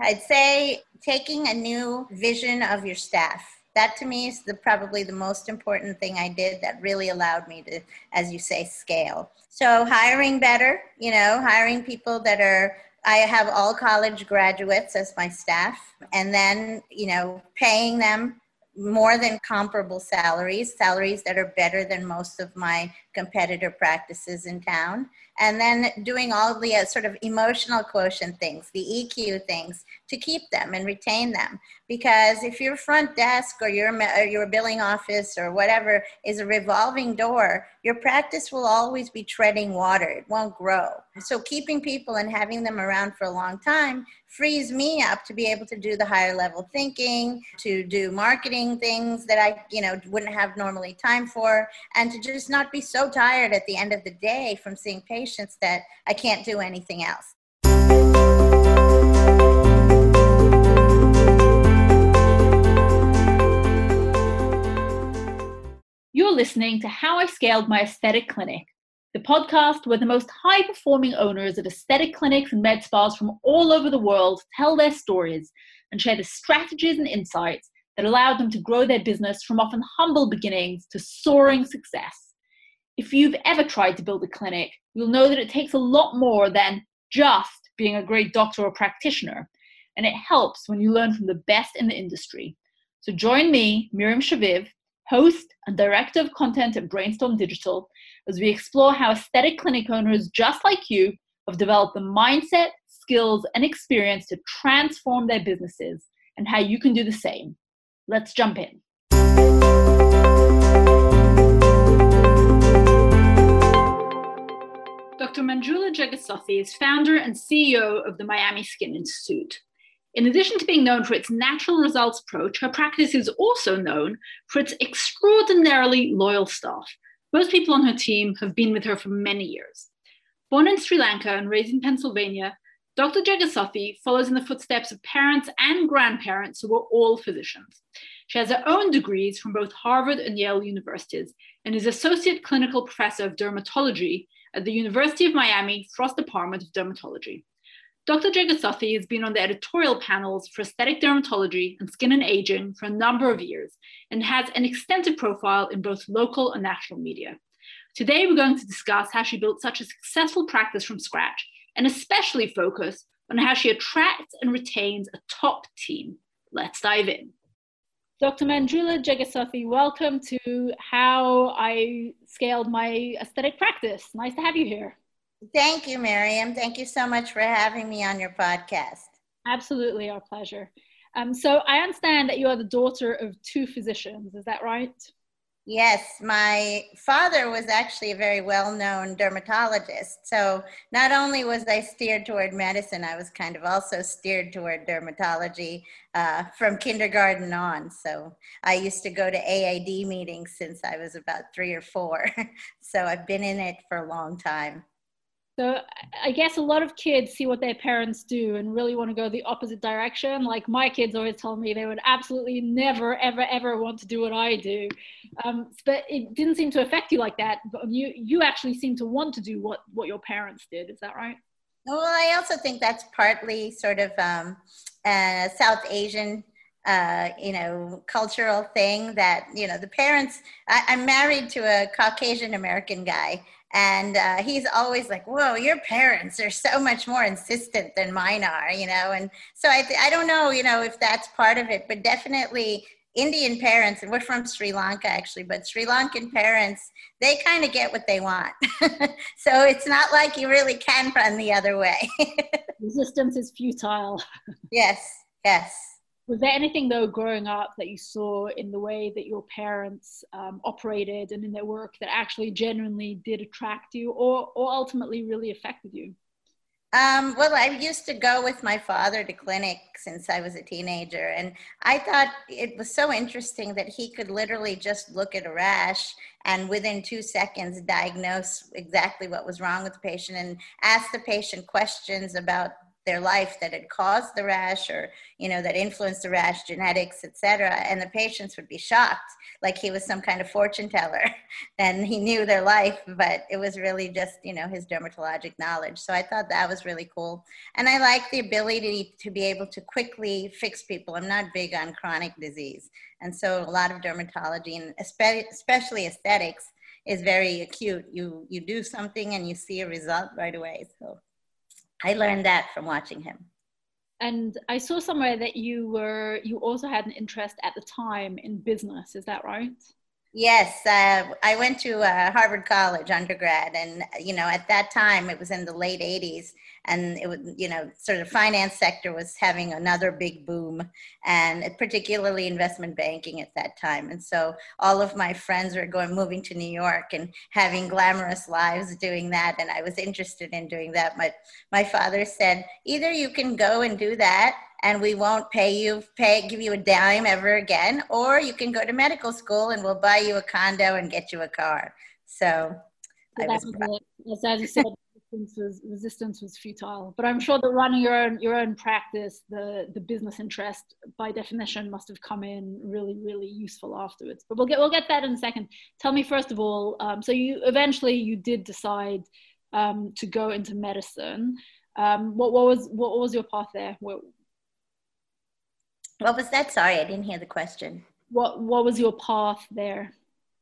I'd say taking a new vision of your staff. That to me is the probably the most important thing I did that really allowed me to, as you say, scale. So hiring better, you know, hiring people that are I have all college graduates as my staff, and then, you know, paying them more than comparable salaries, salaries that are better than most of my competitor practices in town. And then doing all the uh, sort of emotional quotient things, the EQ things, to keep them and retain them. Because if your front desk or your, or your billing office or whatever is a revolving door, your practice will always be treading water. It won't grow. So keeping people and having them around for a long time frees me up to be able to do the higher level thinking, to do marketing things that I, you know, wouldn't have normally time for, and to just not be so tired at the end of the day from seeing patients that I can't do anything else. You're listening to How I Scaled My Aesthetic Clinic the podcast where the most high performing owners of aesthetic clinics and med spas from all over the world tell their stories and share the strategies and insights that allowed them to grow their business from often humble beginnings to soaring success. If you've ever tried to build a clinic, you'll know that it takes a lot more than just being a great doctor or practitioner, and it helps when you learn from the best in the industry. So join me, Miriam Shaviv, host and director of content at Brainstorm Digital, as we explore how aesthetic clinic owners just like you have developed the mindset, skills, and experience to transform their businesses and how you can do the same. Let's jump in. Dr. Manjula Jegasothy is founder and CEO of the Miami Skin Institute. In addition to being known for its natural results approach, her practice is also known for its extraordinarily loyal staff. Most people on her team have been with her for many years. Born in Sri Lanka and raised in Pennsylvania, Dr. Jegasothy follows in the footsteps of parents and grandparents who were all physicians. She has her own degrees from both Harvard and Yale universities and is Associate Clinical Professor of Dermatology at the University of Miami Frost Department of Dermatology. Dr. Jegasothy has been on the editorial panels for aesthetic dermatology and skin and aging for a number of years and has an extensive profile in both local and national media. Today, we're going to discuss how she built such a successful practice from scratch and especially focus on how she attracts and retains a top team. Let's dive in. Dr. Manjula Jegasothy, welcome to How I Scaled My Aesthetic Practice. Nice to have you here. Thank you, Miriam. Thank you so much for having me on your podcast. Absolutely, our pleasure. Um, so I understand that you are the daughter of two physicians. Is that right? Yes, my father was actually a very well known dermatologist. So not only was I steered toward medicine, I was kind of also steered toward dermatology uh, from kindergarten on. So I used to go to AAD meetings since I was about three or four. so I've been in it for a long time. So I guess a lot of kids see what their parents do and really want to go the opposite direction. Like my kids always tell me they would absolutely never, ever, ever want to do what I do. Um, but it didn't seem to affect you like that. But you, you actually seem to want to do what, what your parents did. Is that right? Well, I also think that's partly sort of um, a South Asian uh, you know, cultural thing that, you know, the parents, I, am married to a Caucasian American guy and uh, he's always like whoa your parents are so much more insistent than mine are you know? And so I, th- I don't know you know if that's part of it but definitely indian parents and we're from sri lanka actually but sri lankan parents they kind of get what they want. So it's not like you really can run the other way. Resistance is futile. Yes yes was there anything though growing up that you saw in the way that your parents um, operated and in their work that actually genuinely did attract you or, or ultimately really affected you? Um, well, I used to go with my father to clinic since I was a teenager, and I thought it was so interesting that he could literally just look at a rash and within two seconds diagnose exactly what was wrong with the patient and ask the patient questions about their life that had caused the rash or you know that influenced the rash genetics etc and the patients would be shocked like he was some kind of fortune teller and he knew their life but it was really just you know his dermatologic knowledge so i thought that was really cool and i like the ability to be able to quickly fix people i'm not big on chronic disease and so a lot of dermatology and especially aesthetics is very acute. You you do something and you see a result right away. So I learned that from watching him. And I saw somewhere that you were you also had an interest at the time in business. Is that right? Yes, uh, I went to uh, Harvard College undergrad, and you know, at that time it was in the late '80s, and it was you know sort of finance sector was having another big boom and particularly investment banking at that time. And so all of my friends were going moving to new york and having glamorous lives doing that. And i was interested in doing that. But my father said either you can go and do that and we won't pay you pay give you a dime ever again or you can go to medical school and we'll buy you a condo and get you a car so, so I was, as you said resistance was resistance was futile. But I'm sure that running your own your own practice, the the business interest by definition must have come in really really useful afterwards. But we'll get we'll get that in a second. Tell me first of all. Um, so you eventually you did decide um, to go into medicine. Um, what what was what was your path there? What, what was that? Sorry, I didn't hear the question. What what was your path there?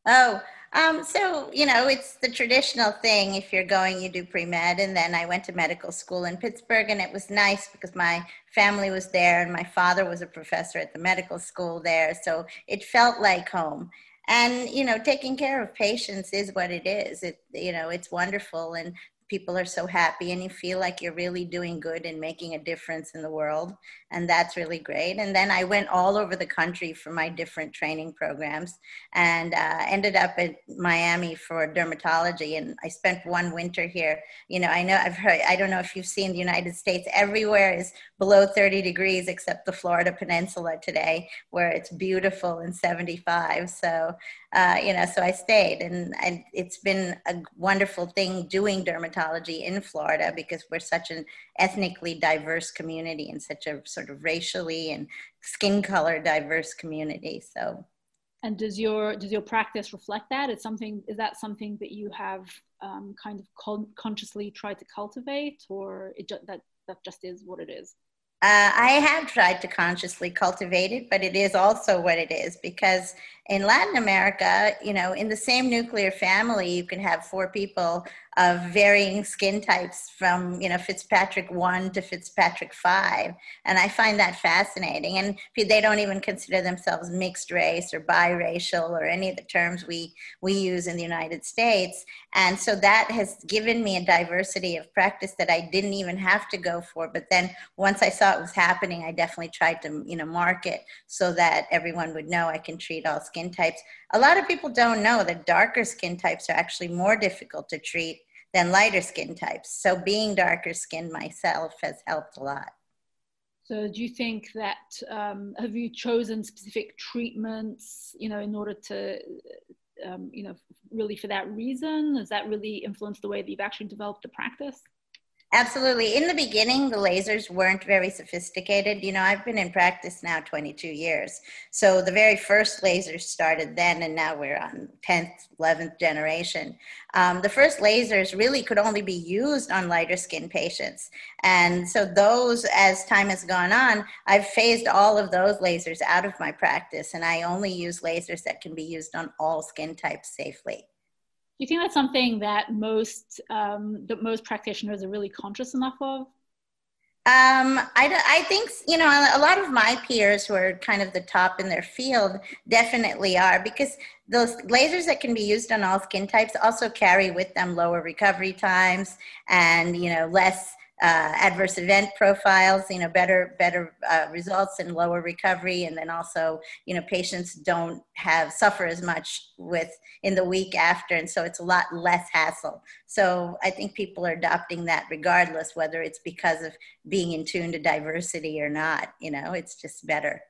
Oh, um, so, you know, it's the traditional thing. If you're going, you do pre med. And then I went to medical school in Pittsburgh, and it was nice because my family was there, and my father was a professor at the medical school there. So it felt like home. And, you know, taking care of patients is what it is. It, you know, it's wonderful. And people are so happy and you feel like you're really doing good and making a difference in the world and that's really great. And then i went all over the country for my different training programs and uh, ended up at miami for dermatology and i spent one winter here. You know i know i've heard i don't know if you've seen the united states everywhere is below 30 degrees except the florida peninsula today where it's beautiful and 75 so uh, you know so i stayed and, and it's been a wonderful thing doing dermatology in florida because we're such an ethnically diverse community and such a sort of racially and skin color diverse community. So and does your does your practice reflect that? Is something is that something that you have um, kind of con- consciously tried to cultivate, or it ju- that that just is what it is? Uh, I have tried to consciously cultivate it, but it is also what it is because in Latin America, you know, in the same nuclear family, you can have four people of varying skin types from, you know, Fitzpatrick 1 to Fitzpatrick 5. And I find that fascinating. And they don't even consider themselves mixed race or biracial or any of the terms we, we use in the United States. And so that has given me a diversity of practice that I didn't even have to go for. But then once I saw it was happening, I definitely tried to, you know, market so that everyone would know I can treat all skin types. A lot of people don't know that darker skin types are actually more difficult to treat than lighter skin types. So being darker skinned myself has helped a lot. So do you think that um, have you chosen specific treatments, you know, in order to, um, you know, really for that reason? Has that really influenced the way that you've actually developed the practice? Absolutely. In the beginning, the lasers weren't very sophisticated. You know, I've been in practice now 22 years. So the very first lasers started then, and now we're on 10th, 11th generation. Um, the first lasers really could only be used on lighter skin patients. And so, those, as time has gone on, I've phased all of those lasers out of my practice, and I only use lasers that can be used on all skin types safely do you think that's something that most um, that most practitioners are really conscious enough of? Um, I, I think, you know, a lot of my peers who are kind of the top in their field definitely are because those lasers that can be used on all skin types also carry with them lower recovery times and, you know, less uh, adverse event profiles, you know, better better uh, results and lower recovery, and then also, you know, patients don't have suffer as much with in the week after, and so it's a lot less hassle. So I think people are adopting that regardless whether it's because of being in tune to diversity or not. You know, it's just better.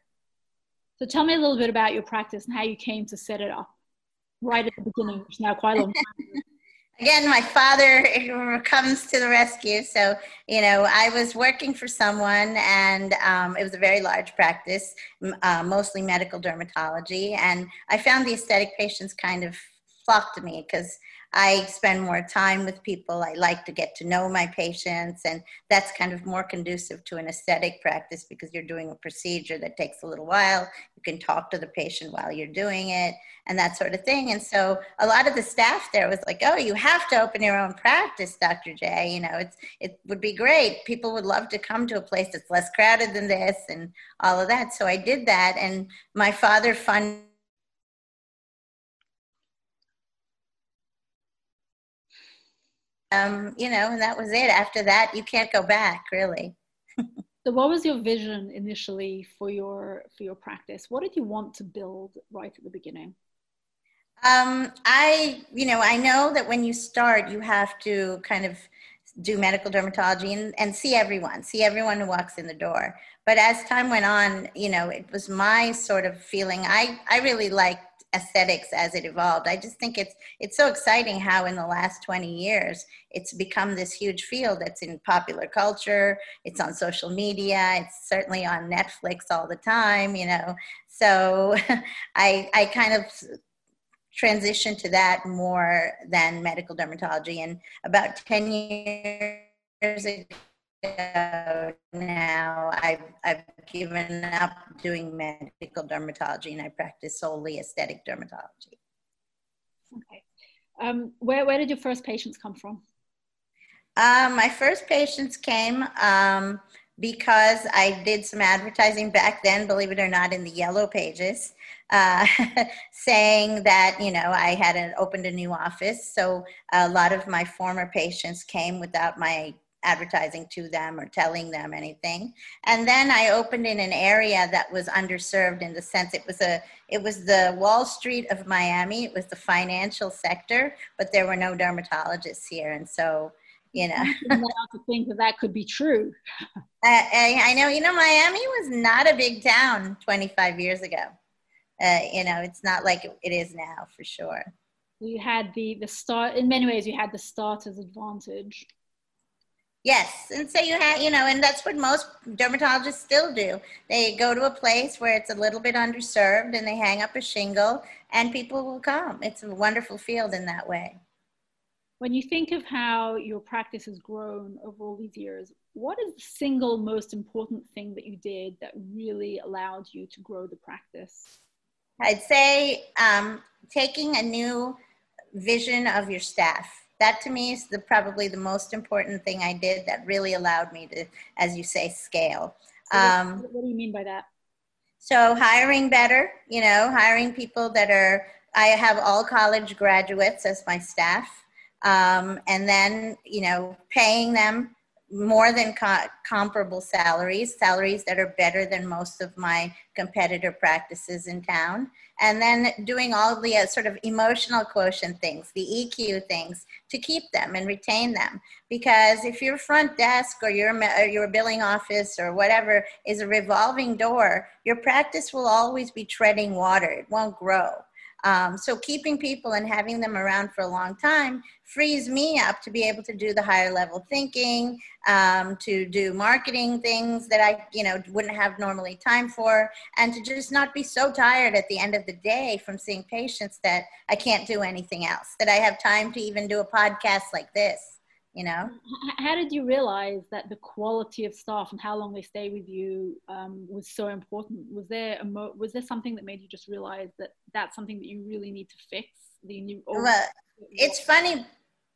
So tell me a little bit about your practice and how you came to set it up right at the beginning, which is now quite a long time. again, my father comes to the rescue. So, you know, I was working for someone and um, it was a very large practice, uh, mostly medical dermatology. And I found the aesthetic patients kind of flocked to me because I spend more time with people. I like to get to know my patients, and that's kind of more conducive to an aesthetic practice because you're doing a procedure that takes a little while. You can talk to the patient while you're doing it, and that sort of thing. And so a lot of the staff there was like, "Oh, you have to open your own practice, Dr. J. You know, it's it would be great. People would love to come to a place that's less crowded than this, and all of that." So I did that, and my father funded um, you know, and that was it. After that, you can't go back, really. so, what was your vision initially for your for your practice? What did you want to build right at the beginning? Um, I, you know, I know that when you start, you have to kind of do medical dermatology and, and see everyone, see everyone who walks in the door. But as time went on, you know, it was my sort of feeling. I, I really liked aesthetics as it evolved. I just think it's it's so exciting how in the last 20 years it's become this huge field that's in popular culture, it's on social media, it's certainly on Netflix all the time, you know. So I I kind of transitioned to that more than medical dermatology and about 10 years ago now I've, I've given up doing medical dermatology and I practice solely aesthetic dermatology. Okay. Um, where, where did your first patients come from? Um, my first patients came um, because I did some advertising back then, believe it or not, in the yellow pages, uh, saying that, you know, I had an, opened a new office. So a lot of my former patients came without my advertising to them or telling them anything. And then I opened in an area that was underserved in the sense it was a it was the Wall Street of Miami. It was the financial sector, but there were no dermatologists here, and so you know. to think that that could be true. I, I, I, know. You know, Miami was not a big town 25 years ago. Uh, you know, it's not like it is now for sure. You had the the start. In many ways, you had the starter's advantage Yes, and so you have, you know, and that's what most dermatologists still do. They go to a place where it's a little bit underserved and they hang up a shingle and people will come. It's a wonderful field in that way. When you think of how your practice has grown over all these years, what is the single most important thing that you did that really allowed you to grow the practice? I'd say um, taking a new vision of your staff that to me is the probably the most important thing I did that really allowed me to, as you say, scale. Um, what, do you mean by that? So hiring better, you know, hiring people that are. I have all college graduates as my staff, um, and then you know, paying them more than co- comparable salaries, salaries that are better than most of my competitor practices in town. And then doing all the uh, sort of emotional quotient things, the EQ things, to keep them and retain them. Because if your front desk or your, or your billing office or whatever is a revolving door, your practice will always be treading water. It won't grow. Um, so keeping people and having them around for a long time frees me up to be able to do the higher level thinking, um, to do marketing things that I, you know, wouldn't have normally time for, and to just not be so tired at the end of the day from seeing patients that I can't do anything else, that I have time to even do a podcast like this you know? How did you realize that the quality of staff and how long they stay with you um, was so important? Was there a mo- was there something that made you just realize that that's something that you really need to fix? The new well it's funny.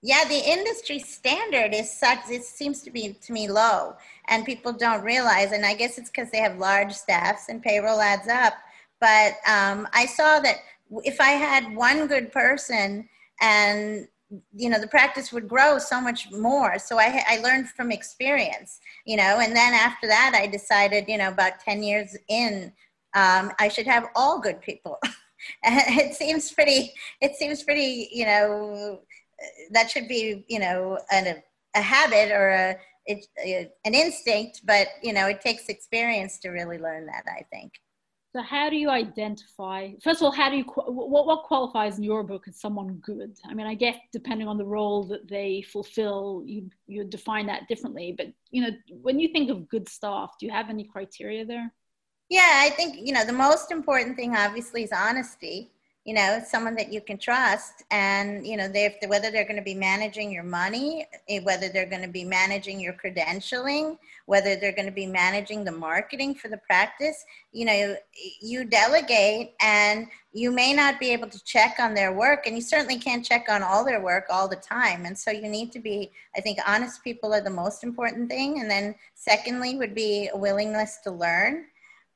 Yeah the industry standard is such it seems to be to me low and people don't realize and i guess it's because they have large staffs and payroll adds up but um, i saw that if i had one good person and you know the practice would grow so much more. So I, I learned from experience you know and then after that i decided you know about 10 years in um, i should have all good people. It seems pretty it seems pretty you know that should be you know an, a habit or a, it, an instinct but you know it takes experience to really learn that i think So, how do you identify? First of all, how do you what what qualifies in your book as someone good? I mean, I guess depending on the role that they fulfill, you you define that differently. But you know, when you think of good staff, do you have any criteria there? Yeah, I think you know the most important thing, obviously, is honesty you know someone that you can trust and you know they whether they're going to be managing your money eh, whether they're going to be managing your credentialing whether they're going to be managing the marketing for the practice you know you delegate and you may not be able to check on their work and you certainly can't check on all their work all the time and so you need to be i think honest people are the most important thing and then secondly would be a willingness to learn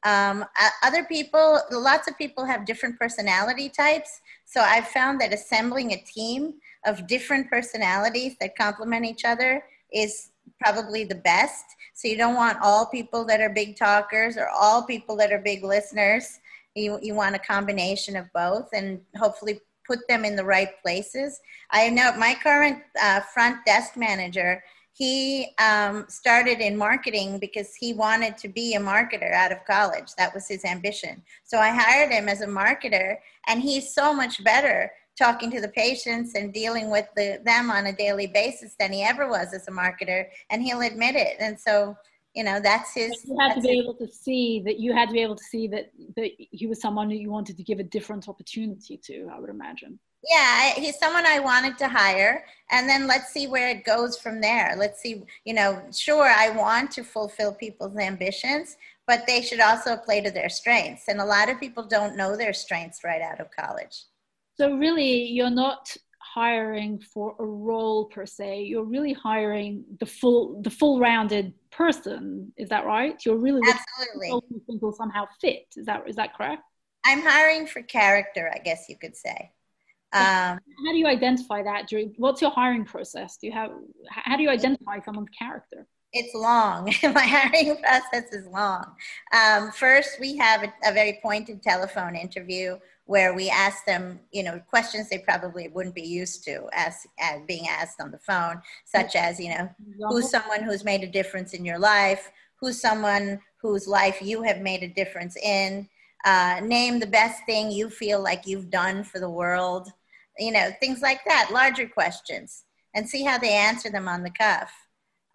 um, other people, lots of people have different personality types. So I've found that assembling a team of different personalities that complement each other is probably the best. So you don't want all people that are big talkers or all people that are big listeners. You, you want a combination of both and hopefully put them in the right places. I know my current uh, front desk manager he um, started in marketing because he wanted to be a marketer out of college. That was his ambition. So I hired him as a marketer, and he's so much better talking to the patients and dealing with the, them on a daily basis than he ever was as a marketer, and he'll admit it. And so, you know, that's his. You had to be able to see that. You had to be able to see that that he was someone who you wanted to give a different opportunity to. I would imagine yeah he's someone i wanted to hire and then let's see where it goes from there. Let's see you know sure i want to fulfill people's ambitions but they should also play to their strengths and a lot of people don't know their strengths right out of college. So really you're not hiring for a role per se you're really hiring the full the full rounded person is that right? You're really absolutely. will somehow fit is that is that correct? I'm hiring for character i guess you could say um, how do you identify that during what's your hiring process? Do you have how do you identify someone's character? It's long. My hiring process is long. Um, first we have a, a, very pointed telephone interview where we ask them you know questions they probably wouldn't be used to as, as being asked on the phone such as you know who's someone who's made a difference in your life? Who's someone whose life you have made a difference in? Uh, name the best thing you feel like you've done for the world you know, things like that, larger questions, and see how they answer them on the cuff.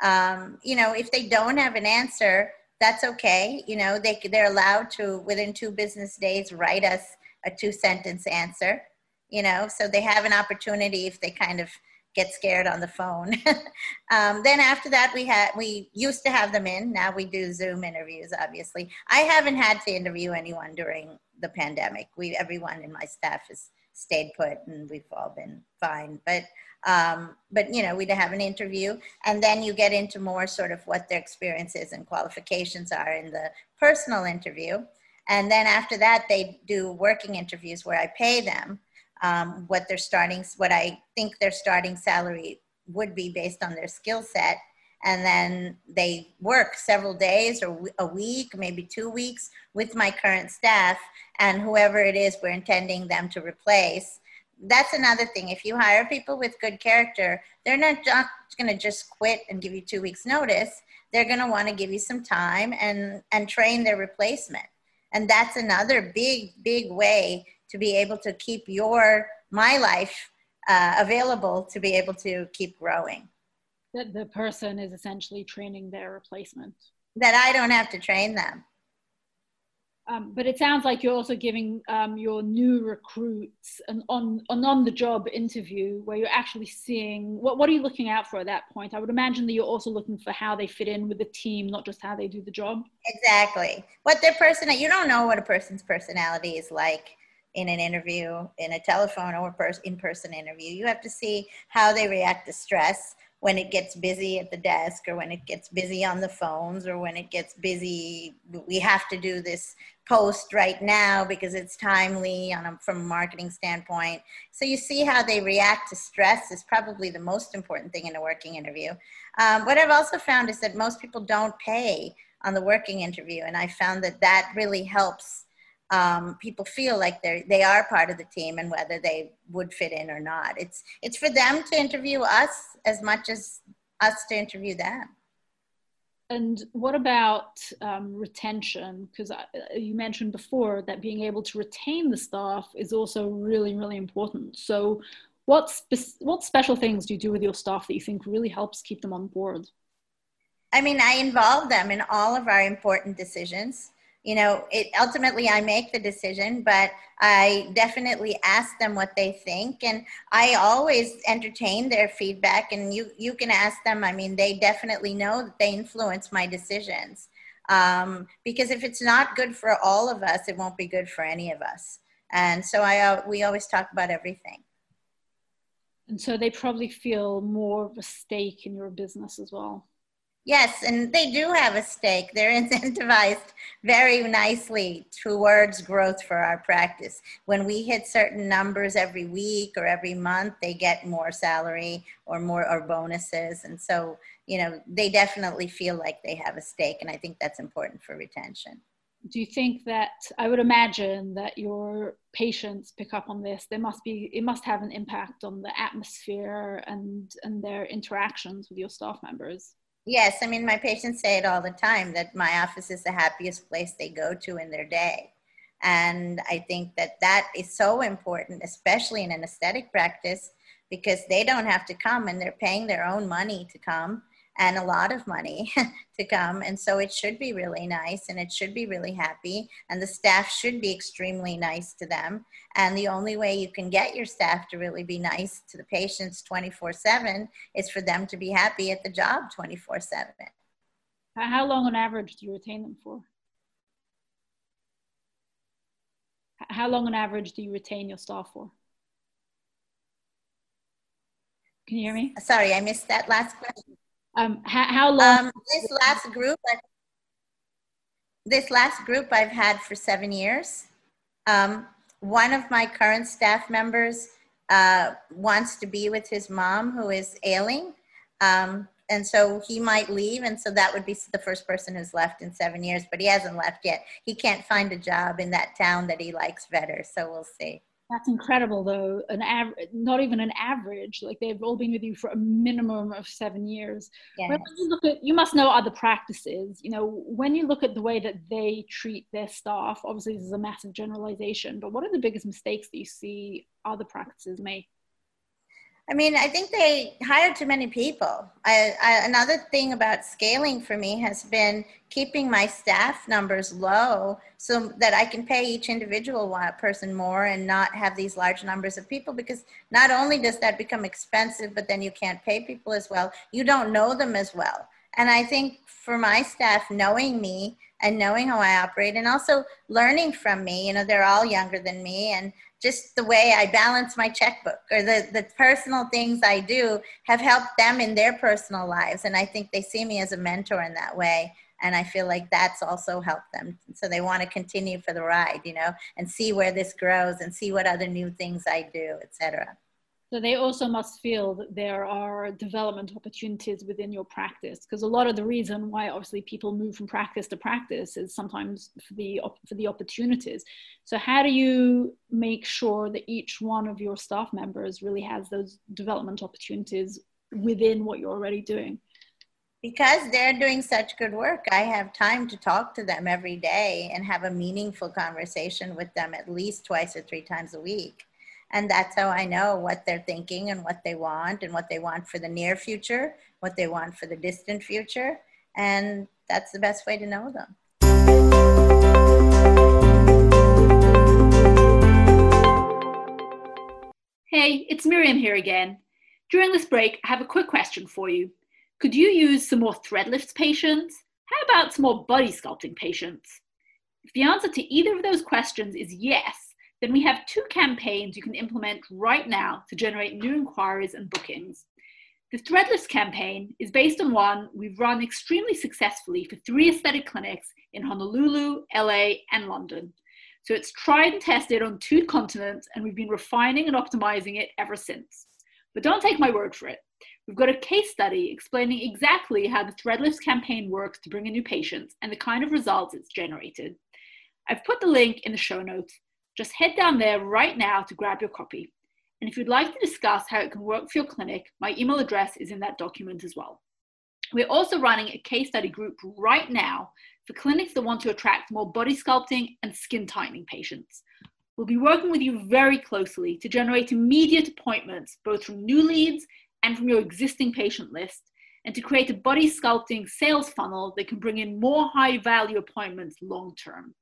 Um, you know, if they don't have an answer, that's okay. You know, they, they're allowed to, within two business days, write us a two sentence answer, you know, so they have an opportunity if they kind of get scared on the phone. um, then after that, we had we used to have them in. Now we do Zoom interviews. Obviously, I haven't had to interview anyone during the pandemic. We everyone in my staff is stayed put and we've all been fine. But um, but you know we'd have an interview and then you get into more sort of what their experiences and qualifications are in the personal interview and then after that they do working interviews where i pay them um, what their starting what i think their starting salary would be based on their skill set and then they work several days or a week, maybe two weeks with my current staff and whoever it is we're intending them to replace. That's another thing. If you hire people with good character, they're not going to just quit and give you two weeks' notice. They're going to want to give you some time and, and train their replacement. And that's another big, big way to be able to keep your, my life uh, available to be able to keep growing that the person is essentially training their replacement. That I don't have to train them. Um, but it sounds like you're also giving um, your new recruits an on an on the job interview where you're actually seeing what what are you looking out for at that point? I would imagine that you're also looking for how they fit in with the team, not just how they do the job. Exactly. What their person you don't know what a person's personality is like in an interview, in a telephone or in person interview. You have to see how they react to stress when it gets busy at the desk or when it gets busy on the phones or when it gets busy we have to do this post right now because it's timely on a, from a marketing standpoint. So you see how they react to stress is probably the most important thing in a working interview. Um, what i've also found is that most people don't pay on the working interview and i found that that really helps um, people feel like they they are part of the team and whether they would fit in or not. It's it's for them to interview us as much as us to interview them. And what about um, retention? Because you mentioned before that being able to retain the staff is also really, really important. So, what, spe- what special things do you do with your staff that you think really helps keep them on board? I mean, I involve them in all of our important decisions you know it ultimately i make the decision but i definitely ask them what they think and i always entertain their feedback and you you can ask them. I mean they definitely know that they influence my decisions um, because if it's not good for all of us it won't be good for any of us. And so i uh, we always talk about everything. And so they probably feel more of a stake in your business as well Yes, and they do have a stake. They're incentivized very nicely towards growth for our practice. When we hit certain numbers every week or every month, they get more salary or more or bonuses. And so, you know, they definitely feel like they have a stake. And I think that's important for retention. Do you think that I would imagine that your patients pick up on this? There must be it must have an impact on the atmosphere and and their interactions with your staff members. Yes, I mean, my patients say it all the time that my office is the happiest place they go to in their day. And I think that that is so important, especially in an aesthetic practice, because they don't have to come and they're paying their own money to come and a lot of money to come. And so it should be really nice and it should be really happy. And the staff should be extremely nice to them. And the only way you can get your staff to really be nice to the patients 24 7 is for them to be happy at the job 24 7. How long on average do you retain them for? How long on average do you retain your staff for? Can you hear me? Sorry, I missed that last question. Um, how, how long? Um, this last group, this last group I've had for seven years. Um, one of my current staff members uh, wants to be with his mom who is ailing. Um, and so he might leave. And so that would be the first person who's left in seven years, but he hasn't left yet. He can't find a job in that town that he likes better. So we'll see. That's incredible, though. An av- not even an average. Like they've all been with you for a minimum of seven years. Yes. When you look at, you must know other practices. You know, when you look at the way that they treat their staff, obviously this is a massive generalization. But what are the biggest mistakes that you see other practices make? I mean, I think they hired too many people. I, I, another thing about scaling for me has been keeping my staff numbers low so that I can pay each individual person more and not have these large numbers of people because not only does that become expensive, but then you can't pay people as well. You don't know them as well. And I think for my staff, knowing me and knowing how I operate and also learning from me, you know, they're all younger than me and just the way I balance my checkbook or the, the personal things I do have helped them in their personal lives. And I think they see me as a mentor in that way. And I feel like that's also helped them. So they want to continue for the ride, you know, and see where this grows and see what other new things I do, etc. So they also must feel that there are development opportunities within your practice, because a lot of the reason why obviously people move from practice to practice is sometimes for the for the opportunities. So how do you make sure that each one of your staff members really has those development opportunities within what you're already doing? Because they're doing such good work, I have time to talk to them every day and have a meaningful conversation with them at least twice or three times a week and that's how I know what they're thinking and what they want and what they want for the near future, what they want for the distant future. And that's the best way to know them. Hey, it's Miriam here again. During this break, I have a quick question for you. Could you use some more thread lifts patients? How about some more body sculpting patients? If the answer to either of those questions is yes, then we have two campaigns you can implement right now to generate new inquiries and bookings. The Threadlifts campaign is based on one we've run extremely successfully for three aesthetic clinics in Honolulu, LA, and London. So it's tried and tested on two continents, and we've been refining and optimizing it ever since. But don't take my word for it. We've got a case study explaining exactly how the Threadlifts campaign works to bring in new patients and the kind of results it's generated. I've put the link in the show notes, just head down there right now to grab your copy. And if you'd like to discuss how it can work for your clinic, my email address is in that document as well. We're also running a case study group right now for clinics that want to attract more body sculpting and skin tightening patients. We'll be working with you very closely to generate immediate appointments, both from new leads and from your existing patient list, and to create a body sculpting sales funnel that can bring in more high value appointments long term.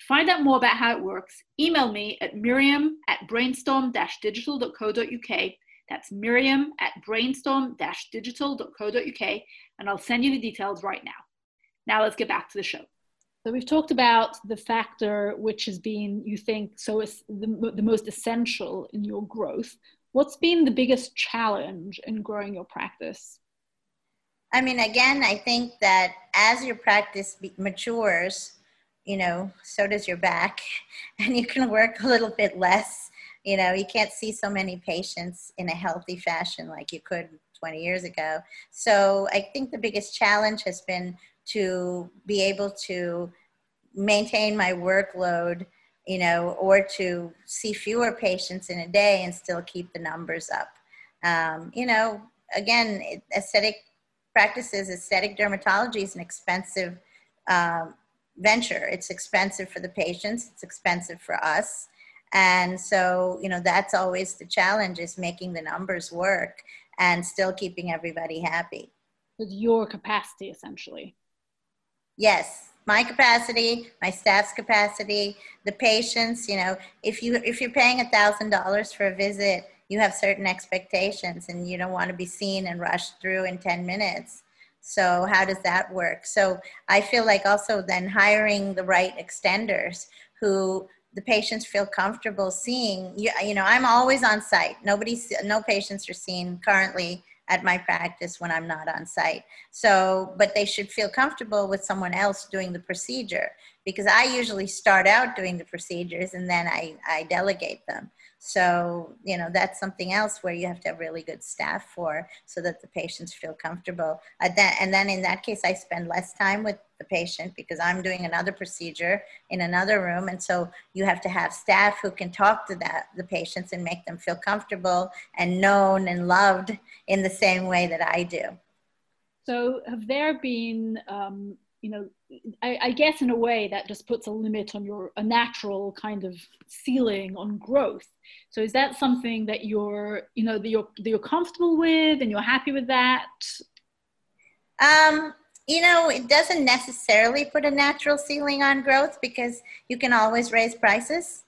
To find out more about how it works, email me at miriam at brainstorm digital.co.uk. That's miriam at brainstorm digital.co.uk, and I'll send you the details right now. Now let's get back to the show. So we've talked about the factor which has been, you think, so is the, the most essential in your growth. What's been the biggest challenge in growing your practice? I mean, again, I think that as your practice matures, you know, so does your back, and you can work a little bit less. You know, you can't see so many patients in a healthy fashion like you could 20 years ago. So I think the biggest challenge has been to be able to maintain my workload, you know, or to see fewer patients in a day and still keep the numbers up. Um, you know, again, aesthetic practices, aesthetic dermatology is an expensive um, venture. It's expensive for the patients, it's expensive for us. And so, you know, that's always the challenge is making the numbers work and still keeping everybody happy. With your capacity, essentially. Yes, my capacity, my staff's capacity, the patients, you know, if you if you're paying a thousand dollars for a visit, you have certain expectations and you don't want to be seen and rushed through in 10 minutes. So how does that work? So I feel like also then hiring the right extenders who the patients feel comfortable seeing. You, you know, I'm always on site. Nobody, no patients are seen currently at my practice when I'm not on site. So, but they should feel comfortable with someone else doing the procedure because I usually start out doing the procedures and then I, I delegate them. So, you know, that's something else where you have to have really good staff for so that the patients feel comfortable. Uh, and then in that case, I spend less time with the patient because I'm doing another procedure in another room. And so you have to have staff who can talk to that, the patients and make them feel comfortable and known and loved in the same way that I do. So, have there been um, you know, I, I, guess in a way that just puts a limit on your a natural kind of ceiling on growth. So is that something that you're, you know, that you're that you're comfortable with and you're happy with that? Um, you know, it doesn't necessarily put a natural ceiling on growth because you can always raise prices.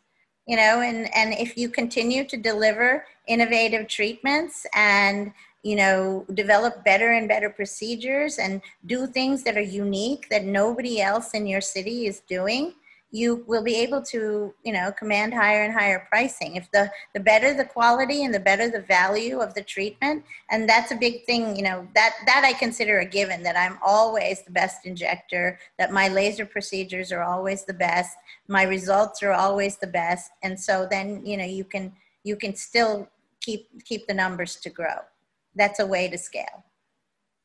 You know, and and if you continue to deliver innovative treatments and you know, develop better and better procedures and do things that are unique that nobody else in your city is doing, you will be able to, you know, command higher and higher pricing. If the the better the quality and the better the value of the treatment, and that's a big thing, you know, that that I consider a given that I'm always the best injector, that my laser procedures are always the best, my results are always the best, and so then, you know, you can you can still keep keep the numbers to grow that's a way to scale.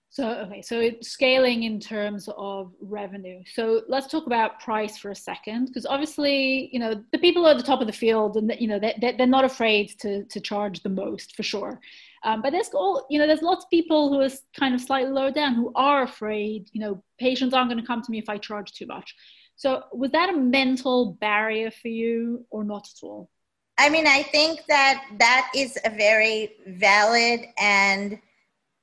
So, okay, so it's scaling in terms of revenue. So let's talk about price for a second, because obviously, you know, the people at the top of the field and, you know, they, they're not afraid to, to charge the most for sure. Um, but there's all, you know, there's lots of people who are kind of slightly lower down who are afraid, you know, patients aren't going to come to me if I charge too much. So was that a mental barrier for you or not at all? I mean, I think that that is a very valid and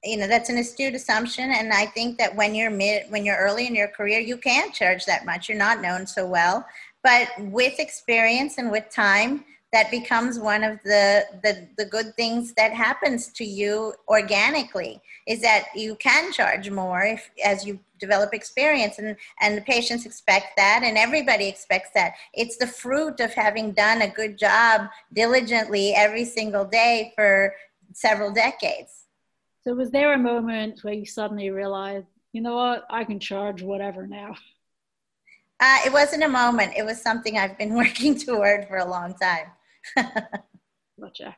you know that's an astute assumption. And i think that when you're mid when you're early in your career you can't charge that much. You're not known so well. But with experience and with time that becomes one of the, the the good things that happens to you organically is that you can charge more if as you develop experience and and the patients expect that and everybody expects that. It's the fruit of having done a good job diligently every single day for several decades. So was there a moment where you suddenly realized you know what i can charge whatever now? Uh, it wasn't a moment. It was something i've been working toward for a long time gotcha.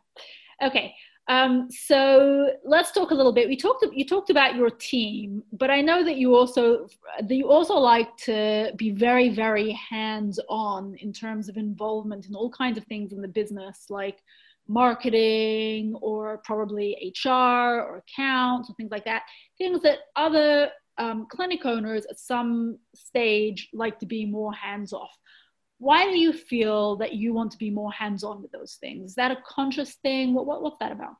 Okay. Um, so let's talk a little bit. We talked. You talked about your team, but I know that you also that you also like to be very, very hands-on in terms of involvement in all kinds of things in the business, like marketing or probably HR or accounts or things like that. Things that other um, clinic owners at some stage like to be more hands off. Why do you feel that you want to be more hands on with those things? Is that a conscious thing? What, what, what's that about?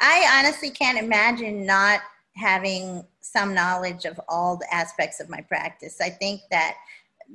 I honestly can't imagine not having some knowledge of all the aspects of my practice. I think that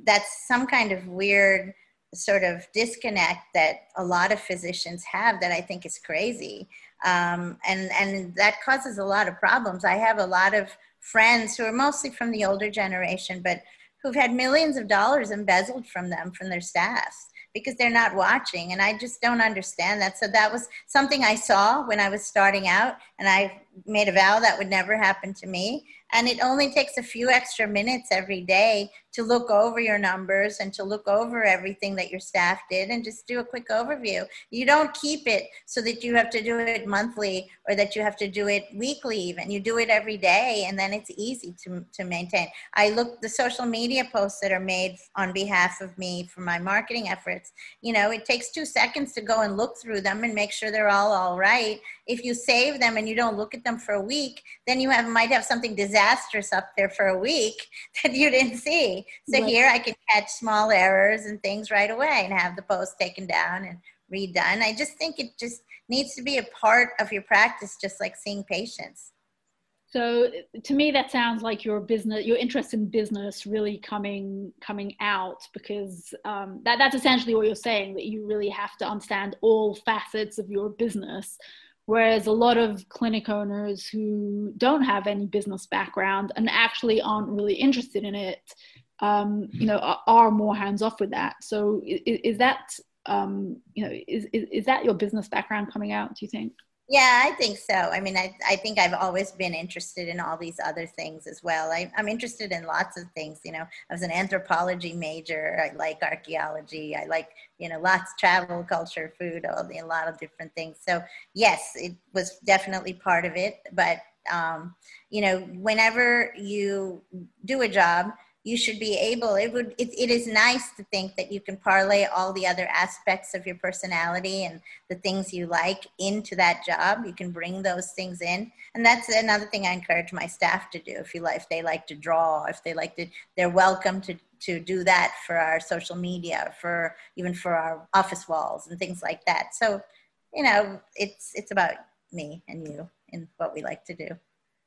that's some kind of weird sort of disconnect that a lot of physicians have that I think is crazy. Um, and, and that causes a lot of problems. I have a lot of friends who are mostly from the older generation, but who've had millions of dollars embezzled from them, from their staffs because they're not watching and i just don't understand that. So that was something i saw when i was starting out and i made a vow that would never happen to me and it only takes a few extra minutes every day to look over your numbers and to look over everything that your staff did and just do a quick overview. You don't keep it so that you have to do it monthly or that you have to do it weekly even. You do it every day and then it's easy to, to maintain. I look the social media posts that are made on behalf of me for my marketing efforts. You know, it takes two seconds to go and look through them and make sure they're all all right. If you save them and you don't look at them for a week, then you have might have something disastrous up there for a week that you didn't see. So right. here I can catch small errors and things right away and have the post taken down and redone. I just think it just needs to be a part of your practice, just like seeing patients. So to me, that sounds like your business, your interest in business, really coming coming out because um, that that's essentially what you're saying that you really have to understand all facets of your business Whereas a lot of clinic owners who don't have any business background and actually aren't really interested in it um, you know, are, are, more hands off with that. So is, is that, um, you know, is, is, is that your business background coming out, do you think? Yeah, I think so. I mean, I, I think I've always been interested in all these other things as well. I, I'm interested in lots of things. You know, I was an anthropology major. I like archaeology. I like, you know, lots travel, culture, food, all the, a lot of different things. So, yes, it was definitely part of it. But, um, you know, whenever you do a job, you should be able it would it, it is nice to think that you can parlay all the other aspects of your personality and the things you like into that job. You can bring those things in. And that's another thing i encourage my staff to do. If you like if they like to draw if they like to they're welcome to to do that for our social media for even for our office walls and things like that. So you know it's it's about me and you and what we like to do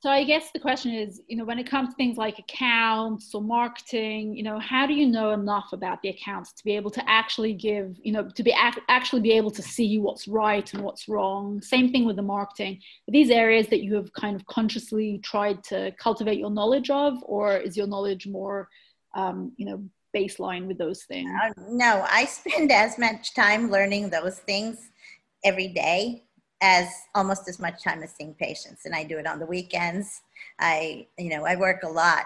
so I guess the question is, you know, when it comes to things like accounts or marketing, you know, how do you know enough about the accounts to be able to actually give, you know, to be ac- actually be able to see what's right and what's wrong? Same thing with the marketing. Are these areas that you have kind of consciously tried to cultivate your knowledge of, or is your knowledge more, um, you know, baseline with those things? Uh, no, I spend as much time learning those things every day as almost as much time as seeing patients and i do it on the weekends. I you know i work a lot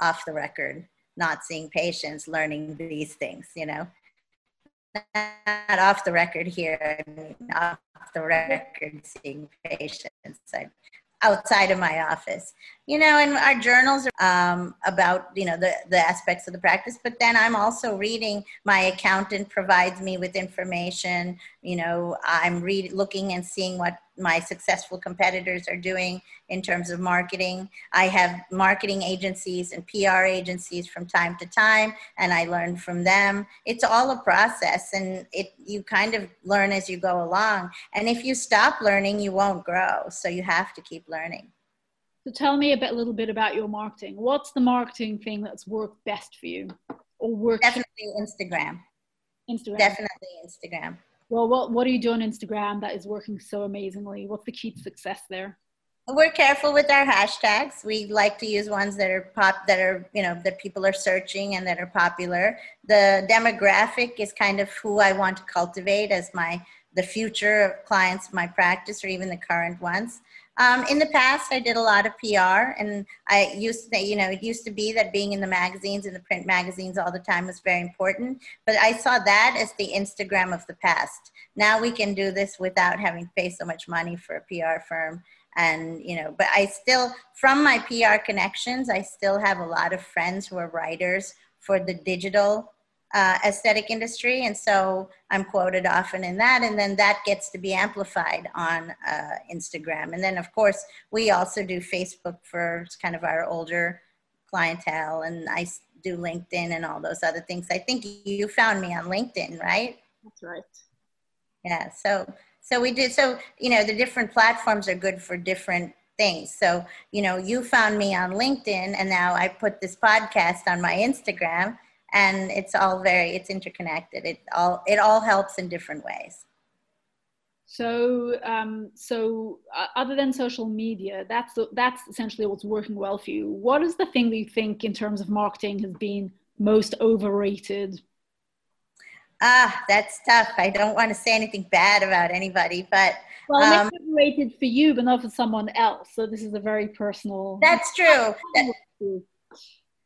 off the record not seeing patients learning these things you know? Not off the record here I mean, off the record seeing patients I, outside of my office you know and our journals are um, about you know the, the aspects of the practice but then i'm also reading my accountant provides me with information you know i'm read, looking and seeing what my successful competitors are doing in terms of marketing. I have marketing agencies and PR agencies from time to time, and I learn from them. It's all a process, and it you kind of learn as you go along. And if you stop learning, you won't grow. So you have to keep learning. So tell me a bit, a little bit about your marketing. What's the marketing thing that's worked best for you, or worked? Definitely Instagram. Instagram. Definitely Instagram. Well, what, what do you do on Instagram that is working so amazingly? What's the key to success there? We're careful with our hashtags. We like to use ones that are pop, that are, you know, that people are searching and that are popular. The demographic is kind of who I want to cultivate as my, the future of clients, my practice, or even the current ones. Um, in the past, I did a lot of PR, and I used to, you know, it used to be that being in the magazines, in the print magazines all the time was very important. But I saw that as the Instagram of the past. Now we can do this without having to pay so much money for a PR firm. And, you know, but I still, from my PR connections, I still have a lot of friends who are writers for the digital uh, aesthetic industry, and so I'm quoted often in that, and then that gets to be amplified on uh, Instagram, and then of course we also do Facebook for kind of our older clientele, and I do LinkedIn and all those other things. I think you found me on LinkedIn, right? That's right. Yeah. So so we did. So you know, the different platforms are good for different things. So you know, you found me on LinkedIn, and now I put this podcast on my Instagram, and it's all very it's interconnected. It all it all helps in different ways. So, um, so uh, other than social media, that's that's essentially what's working well for you. What is the thing that you think, in terms of marketing, has been most overrated? Ah, that's tough. I don't want to say anything bad about anybody, but well, um, it's overrated for you, but not for someone else. So this is a very personal. That's true. That,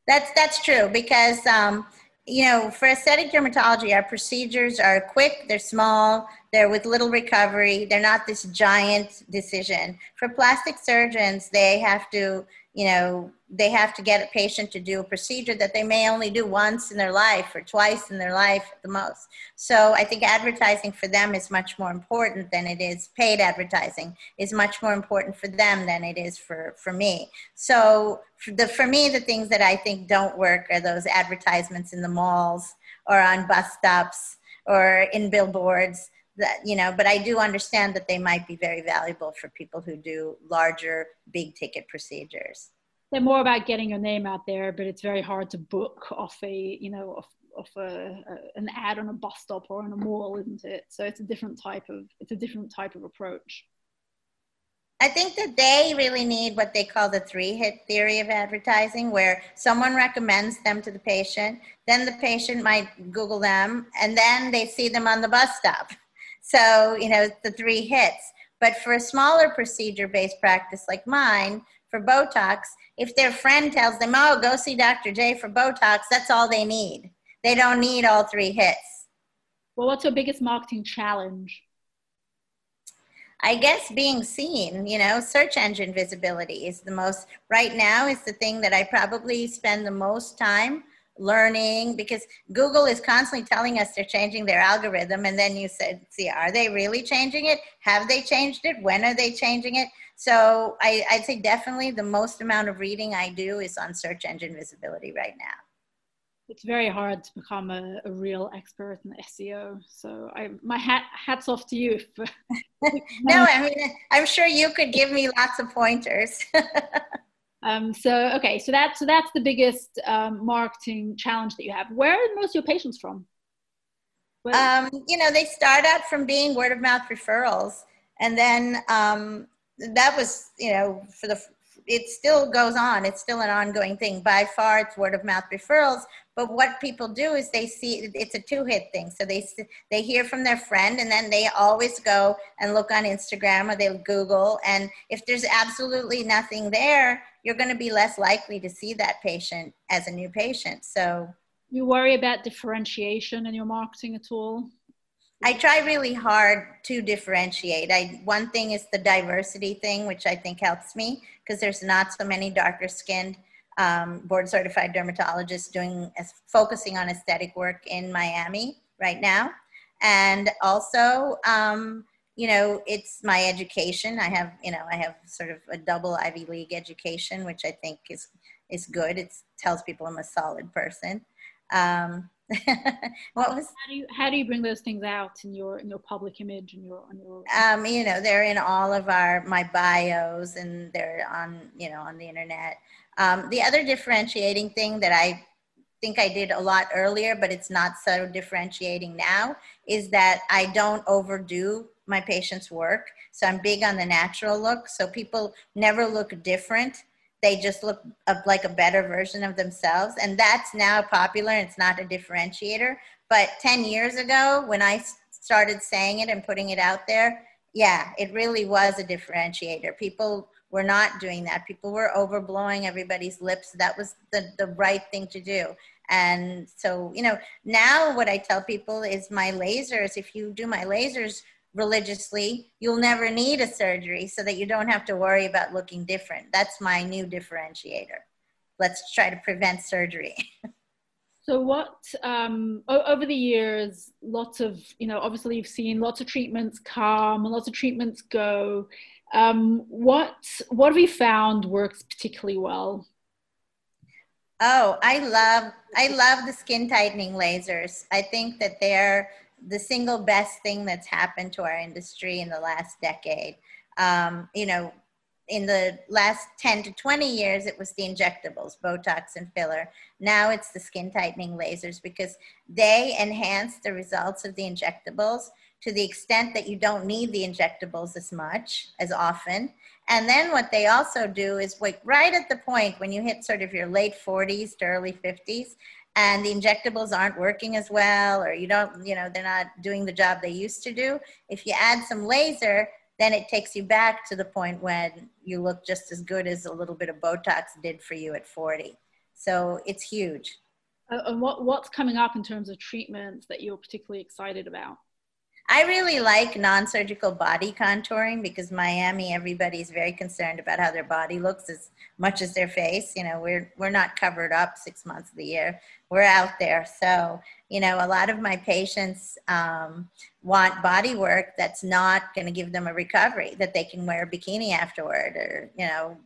that's that's true because um, you know, for aesthetic dermatology, our procedures are quick, they're small, they're with little recovery, they're not this giant decision. For plastic surgeons, they have to, you know, they have to get a patient to do a procedure that they may only do once in their life or twice in their life at the most. So I think advertising for them is much more important than it is paid advertising is much more important for them than it is for, for me. So for, the, for me, the things that I think don't work are those advertisements in the malls or on bus stops or in billboards that you know but i do understand that they might be very valuable for people who do larger big ticket procedures they're more about getting your name out there, but it's very hard to book off a you know off, off a, a, an ad on a bus stop or on a mall, isn't it? So it's a different type of it's a different type of approach. I think that they really need what they call the three hit theory of advertising, where someone recommends them to the patient, then the patient might Google them, and then they see them on the bus stop. So, you know, the three hits. But for a smaller procedure based practice like mine, for Botox, if their friend tells them, oh, go see Dr. J for Botox, that's all they need. They don't need all three hits. Well, what's your biggest marketing challenge? I guess being seen, you know, search engine visibility is the most, right now, is the thing that I probably spend the most time learning because Google is constantly telling us they're changing their algorithm. And then you said, see, are they really changing it? Have they changed it? When are they changing it? So I, I'd say definitely the most amount of reading I do is on search engine visibility right now. It's very hard to become a, a real expert in SEO. So I, my hat, hats off to you. no, I mean, I'm sure you could give me lots of pointers. Um, so okay, so that's so that's the biggest um, marketing challenge that you have. Where are most of your patients from? Um, you know, they start out from being word of mouth referrals, and then um, that was you know for the it still goes on. It's still an ongoing thing. By far, it's word of mouth referrals. But what people do is they see it's a two hit thing. So they they hear from their friend, and then they always go and look on Instagram or they'll Google. And if there's absolutely nothing there, you're going to be less likely to see that patient as a new patient. So you worry about differentiation in your marketing at all? I try really hard to differentiate. I one thing is the diversity thing, which I think helps me because there's not so many darker skinned um, board certified dermatologists doing focusing on aesthetic work in Miami right now, and also um, you know it's my education. I have you know I have sort of a double Ivy League education, which I think is is good. It tells people I'm a solid person. Um, what was how do you how do you bring those things out in your in your public image and your on your um you know they're in all of our my bios and they're on you know on the internet. Um, the other differentiating thing that i think i did a lot earlier but it's not so differentiating now is that i don't overdo my patient's work. So i'm big on the natural look. So people never look different they just look like a better version of themselves. And that's now popular. It's not a differentiator. But 10 years ago, when I started saying it and putting it out there, yeah, it really was a differentiator. People were not doing that. People were overblowing everybody's lips. That was the, the right thing to do. And so, you know, now what I tell people is my lasers, if you do my lasers, religiously, you'll never need a surgery so that you don't have to worry about looking different. That's my new differentiator. Let's try to prevent surgery. So, what um, over the years, lots of you know, obviously you've seen lots of treatments come, lots of treatments go. Um, what what have you found works particularly well? Oh, I love I love the skin tightening lasers. I think that they're the single best thing that's happened to our industry in the last decade. Um, you know, in the last 10 to 20 years, it was the injectables, Botox and filler. Now it's the skin tightening lasers because they enhance the results of the injectables to the extent that you don't need the injectables as much, as often. And then what they also do is wait right at the point when you hit sort of your late 40s to early 50s, and the injectables aren't working as well, or you don't, you know, they're not doing the job they used to do. If you add some laser, then it takes you back to the point when you look just as good as a little bit of Botox did for you at 40. So it's huge. Uh, and what, what's coming up in terms of treatments that you're particularly excited about? I really like non surgical body contouring because Miami, everybody's very concerned about how their body looks as much as their face. You know, we're, we're not covered up six months of the year, we're out there. So, you know, a lot of my patients um, want body work that's not going to give them a recovery, that they can wear a bikini afterward or, you know,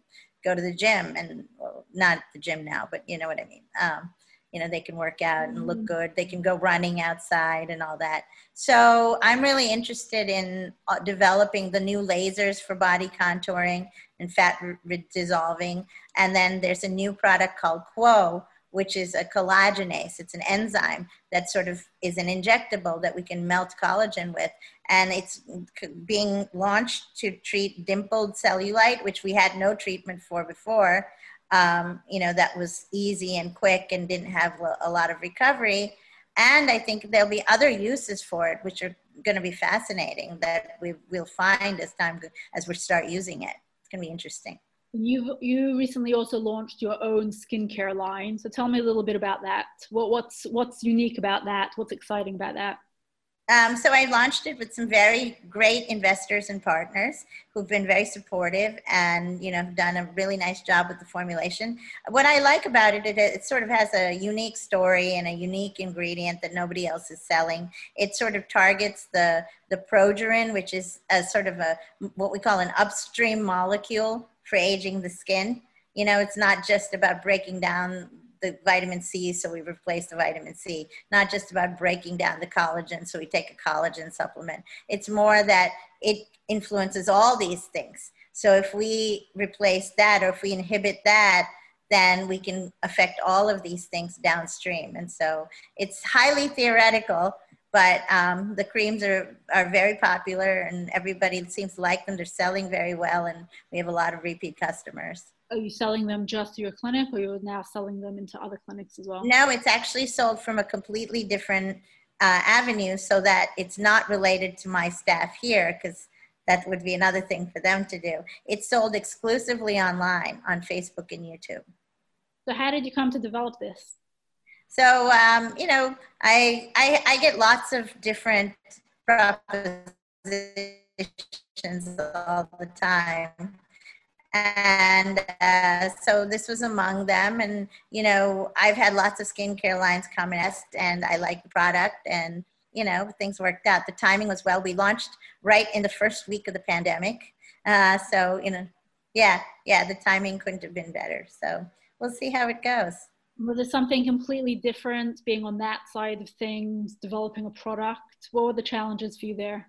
go to the gym and well, not the gym now, but you know what I mean. Um, you know they can work out and look mm-hmm. good. They can go running outside and all that. So i'm really interested in uh, developing the new lasers for body contouring and fat re- dissolving. And then there's a new product called QWO which is a collagenase. It's an enzyme that sort of is an injectable that we can melt collagen with. And it's being launched to treat dimpled cellulite which we had no treatment for before um, you know, that was easy and quick and didn't have a lot of recovery. And I think there'll be other uses for it, which are going to be fascinating that we will find as time as we start using it. It's going to be interesting. You you recently also launched your own skincare line. So tell me a little bit about that. What, what's what's unique about that? What's exciting about that? Um, so I launched it with some very great investors and partners who've been very supportive and you know have done a really nice job with the formulation. What I like about it, it, it sort of has a unique story and a unique ingredient that nobody else is selling. It sort of targets the the progerin, which is a sort of a what we call an upstream molecule for aging the skin. You know, it's not just about breaking down the vitamin C, so we replace the vitamin C. Not just about breaking down the collagen, so we take a collagen supplement. It's more that it influences all these things. So if we replace that or if we inhibit that, then we can affect all of these things downstream. And so it's highly theoretical, but um, the creams are, are very popular and everybody seems to like them. They're selling very well, and we have a lot of repeat customers are you selling them just to your clinic or you're now selling them into other clinics as well? No, it's actually sold from a completely different uh, avenue so that it's not related to my staff here because that would be another thing for them to do. It's sold exclusively online on Facebook and YouTube. So how did you come to develop this? So, um, you know, I, I, I get lots of different propositions all the time and uh, so this was among them. And you know i've had lots of skincare lines come in and i like the product. And you know things worked out. The timing was well. We launched right in the first week of the pandemic. Uh, so you know yeah yeah the timing couldn't have been better. So we'll see how it goes. Was there something completely different being on that side of things developing a product? What were the challenges for you there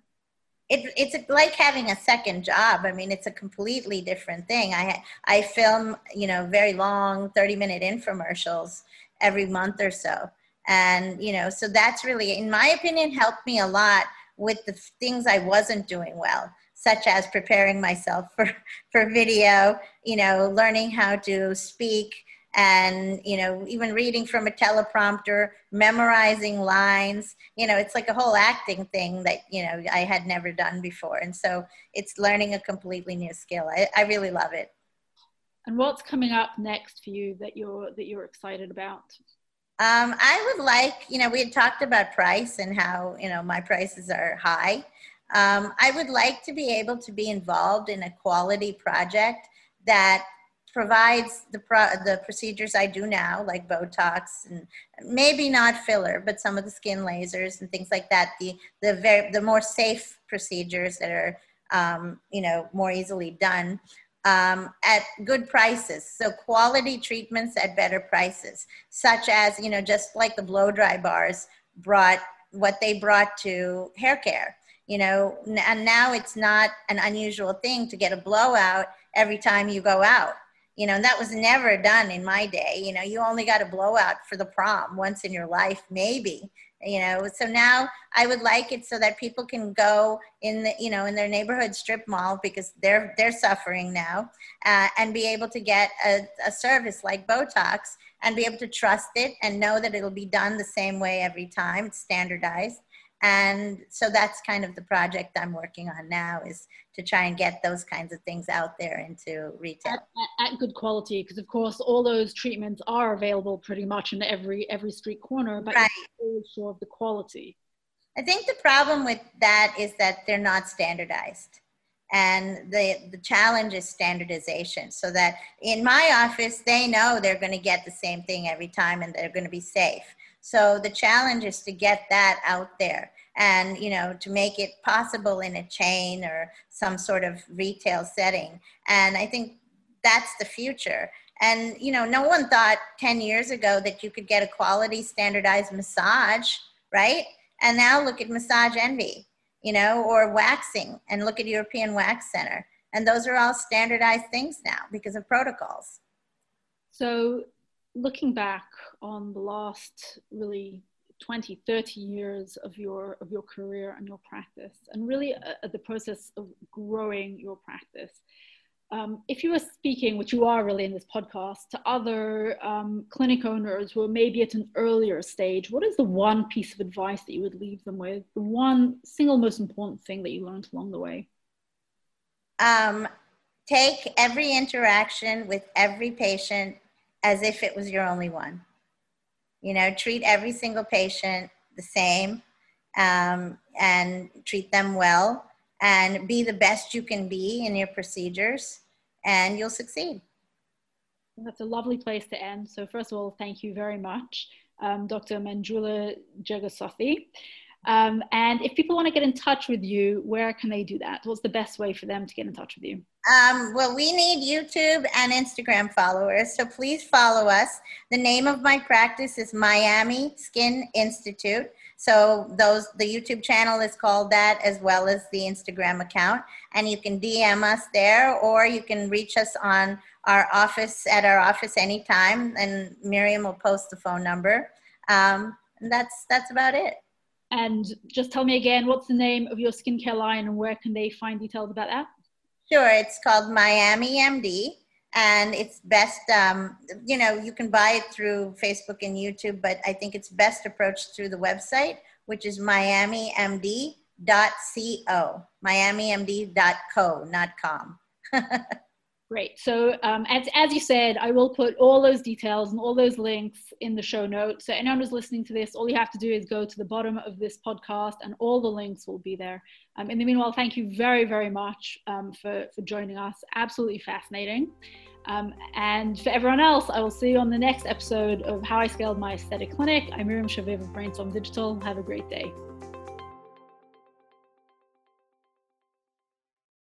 it, it's like having a second job. I mean, it's a completely different thing. I I film, you know, very long, thirty minute infomercials every month or so, and you know, so that's really, in my opinion, helped me a lot with the things I wasn't doing well, such as preparing myself for for video, you know, learning how to speak and you know even reading from a teleprompter memorizing lines you know it's like a whole acting thing that you know i had never done before. And so it's learning a completely new skill. I, I really love it. And what's coming up next for you that you're that you're excited about? Um, i would like you know we had talked about price and how you know my prices are high. Um, i would like to be able to be involved in a quality project that provides the pro- the procedures I do now, like Botox and maybe not filler, but some of the skin lasers and things like that. The the very the more safe procedures that are um, you know more easily done um, at good prices. So quality treatments at better prices, such as you know just like the blow dry bars brought what they brought to hair care. You know, and now it's not an unusual thing to get a blowout every time you go out you know, that was never done in my day. You know, you only got a blowout for the prom once in your life, maybe. You know, so now I would like it so that people can go in the, you know, in their neighborhood strip mall because they're they're suffering now, uh, and be able to get a, a service like Botox and be able to trust it and know that it'll be done the same way every time. Standardized and so that's kind of the project i'm working on now is to try and get those kinds of things out there into retail. At, at good quality because of course all those treatments are available pretty much in every every street corner but right. you're sure of the quality. I think the problem with that is that they're not standardized. And the the challenge is standardization so that in my office they know they're going to get the same thing every time and they're going to be safe so the challenge is to get that out there and you know to make it possible in a chain or some sort of retail setting. And I think that's the future. And you know, no one thought 10 years ago that you could get a quality standardized massage, right? And now look at Massage Envy, you know, or waxing and look at European Wax Center. And those are all standardized things now because of protocols. So looking back on the last really 20 30 years of your of your career and your practice and really uh, the process of growing your practice um, if you were speaking which you are really in this podcast to other um, clinic owners who are maybe at an earlier stage what is the one piece of advice that you would leave them with? The one single most important thing that you learned along the way? Um, take every interaction with every patient as if it was your only one. You know, treat every single patient the same um, and treat them well and be the best you can be in your procedures and you'll succeed. That's a lovely place to end. So, first of all, thank you very much, um, Dr. Manjula Jegasothy. Um, and if people want to get in touch with you, where can they do that? What's the best way for them to get in touch with you? Um, well, we need YouTube and Instagram followers, so please follow us. The name of my practice is Miami Skin Institute. So those the YouTube channel is called that as well as the Instagram account, and you can DM us there, or you can reach us on our office at our office anytime, and Miriam will post the phone number. Um, and that's that's about it. And just tell me again, what's the name of your skincare line, and where can they find details about that? Sure, it's called Miami MD, and it's best. Um, you know, you can buy it through Facebook and YouTube, but I think it's best approached through the website, which is miamimd.co, miamimd.co, not com. Great. So um, as, as you said, I will put all those details and all those links in the show notes. So anyone who's listening to this, all you have to do is go to the bottom of this podcast and all the links will be there. Um, in the meanwhile, thank you very, very much um, for, for joining us. Absolutely fascinating. Um, and for everyone else, I will see you on the next episode of How I Scaled My Aesthetic Clinic. I'm Miriam Shaviv of Brainstorm Digital. Have a great day.